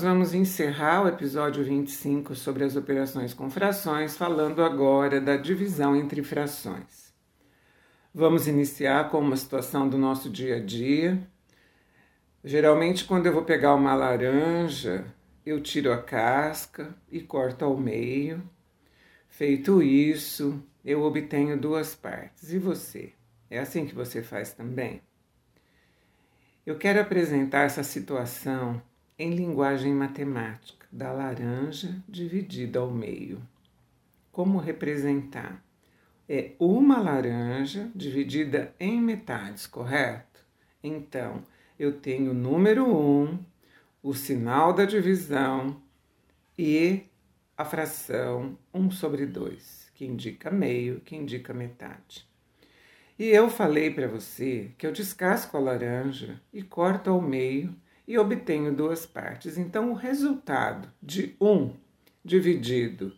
nós vamos encerrar o episódio 25 sobre as operações com frações, falando agora da divisão entre frações. Vamos iniciar com uma situação do nosso dia a dia. Geralmente, quando eu vou pegar uma laranja, eu tiro a casca e corto ao meio. Feito isso, eu obtenho duas partes. E você? É assim que você faz também? Eu quero apresentar essa situação em linguagem matemática, da laranja dividida ao meio. Como representar? É uma laranja dividida em metades, correto? Então, eu tenho o número 1, um, o sinal da divisão e a fração 1 sobre 2, que indica meio, que indica metade. E eu falei para você que eu descasco a laranja e corto ao meio e obtenho duas partes. Então, o resultado de 1 dividido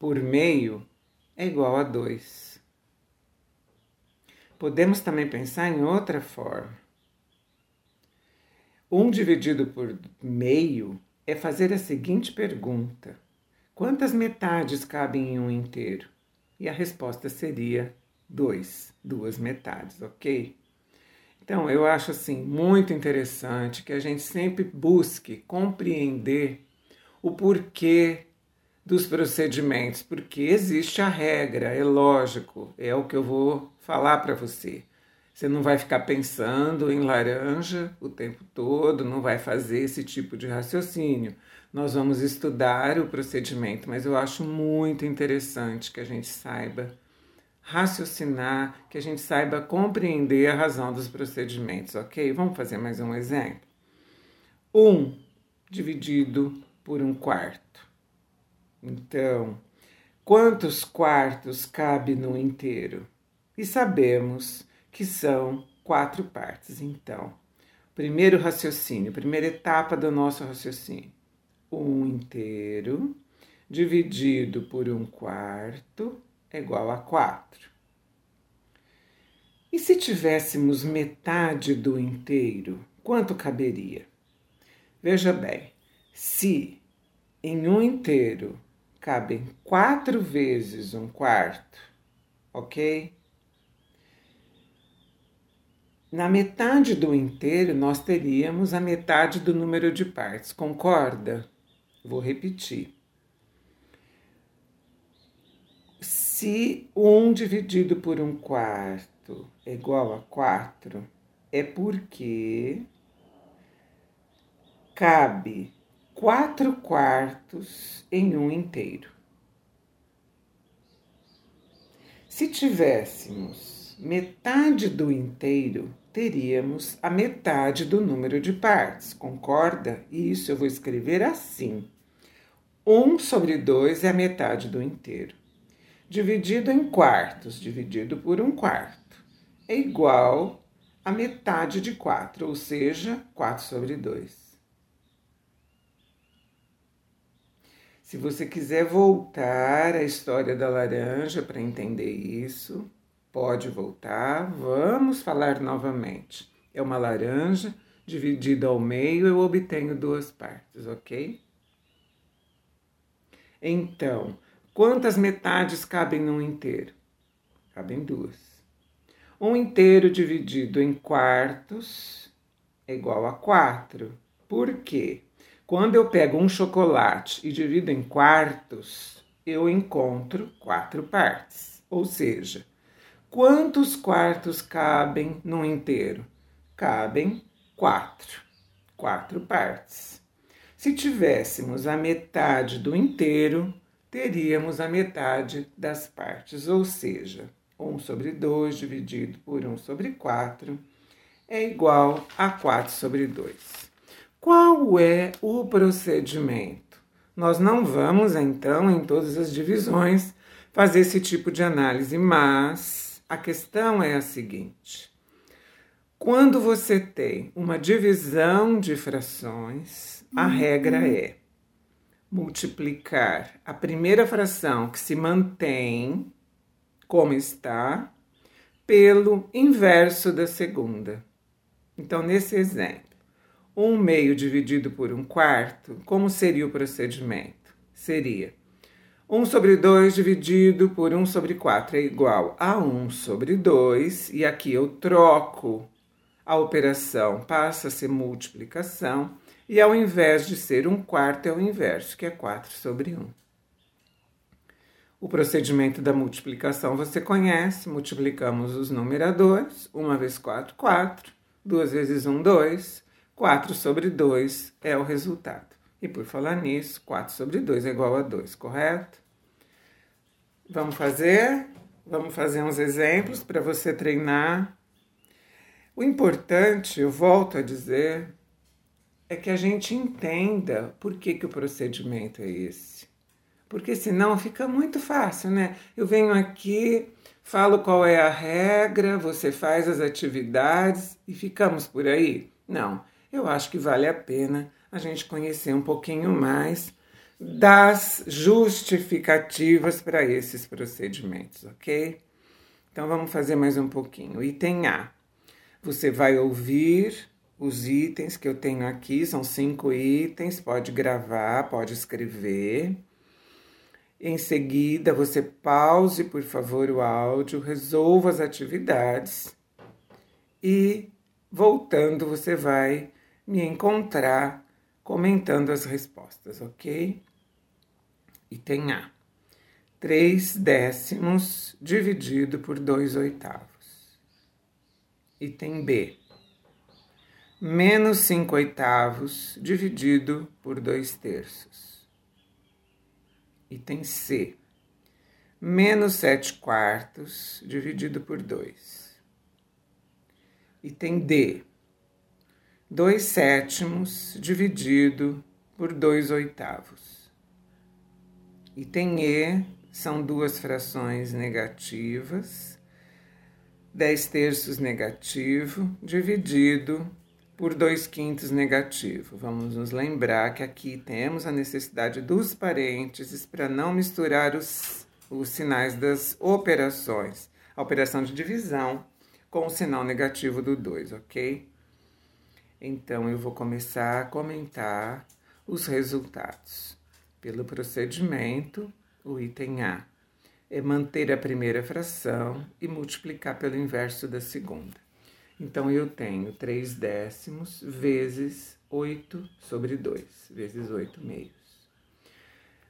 por meio é igual a 2. Podemos também pensar em outra forma. 1 dividido por meio é fazer a seguinte pergunta: Quantas metades cabem em um inteiro? E a resposta seria dois, duas metades, ok? Então, eu acho assim muito interessante que a gente sempre busque compreender o porquê dos procedimentos, porque existe a regra, é lógico, é o que eu vou falar para você. Você não vai ficar pensando em laranja o tempo todo, não vai fazer esse tipo de raciocínio. Nós vamos estudar o procedimento, mas eu acho muito interessante que a gente saiba raciocinar, que a gente saiba compreender a razão dos procedimentos, ok? Vamos fazer mais um exemplo. 1 um dividido por um quarto. Então, quantos quartos cabe no inteiro? E sabemos que são quatro partes. Então, primeiro raciocínio, primeira etapa do nosso raciocínio. Um inteiro dividido por um quarto é igual a 4. E se tivéssemos metade do inteiro, quanto caberia? Veja bem, se em um inteiro cabem quatro vezes um quarto, ok? Na metade do inteiro, nós teríamos a metade do número de partes, concorda? Vou repetir. Se 1 dividido por 1 quarto é igual a 4, é porque cabe 4 quartos em um inteiro. Se tivéssemos metade do inteiro, teríamos a metade do número de partes, concorda? Isso eu vou escrever assim. 1 sobre 2 é a metade do inteiro dividido em quartos, dividido por um quarto, é igual a metade de 4, ou seja, 4 sobre 2. Se você quiser voltar à história da laranja para entender isso, pode voltar. Vamos falar novamente. É uma laranja dividida ao meio, eu obtenho duas partes, ok? Então, Quantas metades cabem num inteiro? Cabem duas. Um inteiro dividido em quartos é igual a quatro. Por quê? Quando eu pego um chocolate e divido em quartos, eu encontro quatro partes. Ou seja, quantos quartos cabem num inteiro? Cabem quatro. Quatro partes. Se tivéssemos a metade do inteiro, teríamos a metade das partes, ou seja, 1 sobre 2 dividido por 1 sobre 4 é igual a 4 sobre 2. Qual é o procedimento? Nós não vamos, então, em todas as divisões, fazer esse tipo de análise, mas a questão é a seguinte: quando você tem uma divisão de frações, a regra é multiplicar a primeira fração que se mantém como está pelo inverso da segunda. Então, nesse exemplo, 1 meio dividido por 1 quarto, como seria o procedimento? Seria 1 sobre 2 dividido por 1 sobre 4 é igual a 1 sobre 2, e aqui eu troco a operação, passa a ser multiplicação, e ao invés de ser 1 quarto é o inverso, que é 4 sobre 1. O procedimento da multiplicação você conhece, multiplicamos os numeradores, 1 vezes 4, 4, 2 vezes 1, 2, 4 sobre 2 é o resultado. E por falar nisso, 4 sobre 2 é igual a 2, correto? Vamos fazer? Vamos fazer uns exemplos para você treinar. O importante, eu volto a dizer, é que a gente entenda por que, que o procedimento é esse. Porque senão fica muito fácil, né? Eu venho aqui, falo qual é a regra, você faz as atividades e ficamos por aí? Não eu acho que vale a pena a gente conhecer um pouquinho mais das justificativas para esses procedimentos, ok? Então vamos fazer mais um pouquinho. Item A. Você vai ouvir os itens que eu tenho aqui, são cinco itens, pode gravar, pode escrever. Em seguida, você pause, por favor, o áudio, resolva as atividades e, voltando, você vai me encontrar comentando as respostas, ok? Item A. 3 décimos dividido por 2 oitavos. Item B. Menos 5 oitavos dividido por 2 terços. Item C. Menos 7 quartos dividido por 2. Item D 2 sétimos dividido por 2 oitavos. Item E são duas frações negativas, 10 terços negativo dividido por 2 quintos negativo. Vamos nos lembrar que aqui temos a necessidade dos parênteses para não misturar os, os sinais das operações. A operação de divisão com o sinal negativo do 2, ok? Então eu vou começar a comentar os resultados. Pelo procedimento, o item A é manter a primeira fração e multiplicar pelo inverso da segunda. Então eu tenho 3 décimos vezes 8 sobre 2, vezes 8 meios.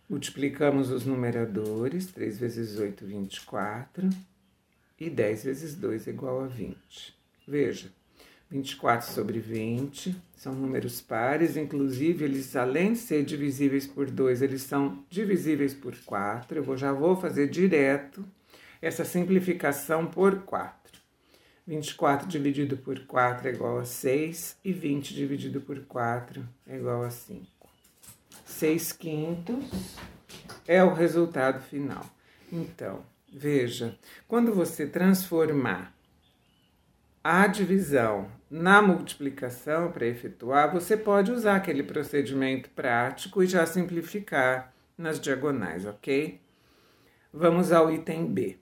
Multiplicamos os numeradores, 3 vezes 8, 24, e 10 vezes 2 é igual a 20. Veja, 24 sobre 20 são números pares, inclusive eles, além de ser divisíveis por 2, eles são divisíveis por 4. Eu já vou fazer direto essa simplificação por 4. 24 dividido por 4 é igual a 6 e 20 dividido por 4 é igual a 5. 6 quintos é o resultado final. Então, veja, quando você transformar a divisão na multiplicação para efetuar, você pode usar aquele procedimento prático e já simplificar nas diagonais, ok? Vamos ao item B.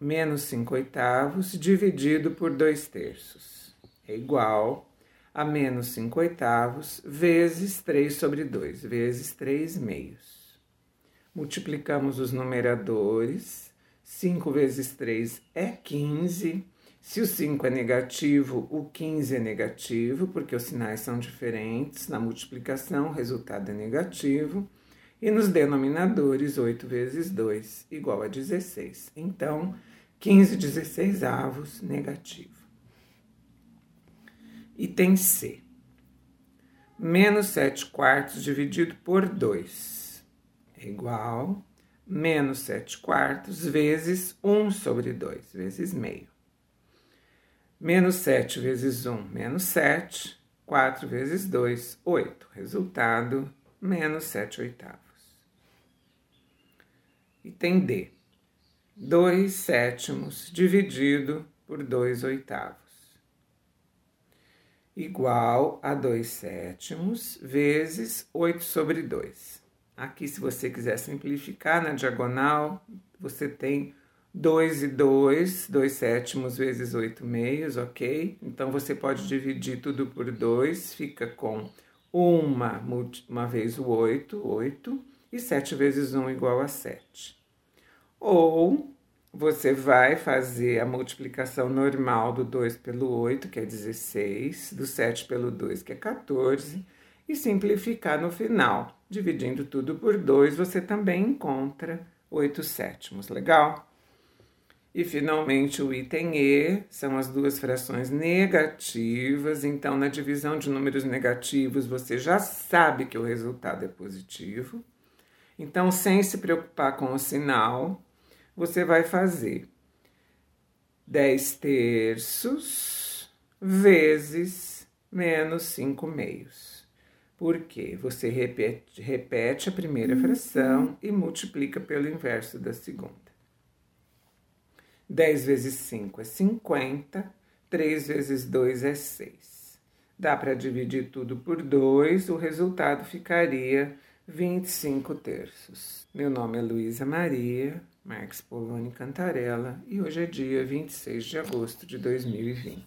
Menos 5 oitavos dividido por 2 terços é igual a menos 5 oitavos vezes 3 sobre 2, vezes 3 meios. Multiplicamos os numeradores, 5 vezes 3 é 15 se o 5 é negativo, o 15 é negativo, porque os sinais são diferentes. Na multiplicação, o resultado é negativo. E nos denominadores, 8 vezes 2 igual a 16. Então, 15 16 avos negativo. Item C. Menos 7 quartos dividido por 2 é igual menos 7 quartos vezes 1 sobre 2, vezes meio. Menos 7 vezes 1, menos 7. 4 vezes 2, 8. Resultado, menos 7 oitavos. Item D. 2 sétimos dividido por 2 oitavos. Igual a 2 sétimos vezes 8 sobre 2. Aqui, se você quiser simplificar na diagonal, você tem 2 e 2, 2 sétimos vezes 8 meios, ok? Então você pode dividir tudo por 2, fica com uma, uma vez o 8, 8, e 7 vezes 1 igual a 7. Ou você vai fazer a multiplicação normal do 2 pelo 8, que é 16, do 7 pelo 2, que é 14, e simplificar no final. Dividindo tudo por 2, você também encontra 8 sétimos, legal? E finalmente o item E são as duas frações negativas. Então, na divisão de números negativos, você já sabe que o resultado é positivo. Então, sem se preocupar com o sinal, você vai fazer 10 terços vezes menos 5 meios. Porque você repete, repete a primeira fração e multiplica pelo inverso da segunda. 10 vezes 5 é 50, 3 vezes 2 é 6. Dá para dividir tudo por 2, o resultado ficaria 25 terços. Meu nome é Luísa Maria Marques Poloni Cantarella e hoje é dia 26 de agosto de 2020.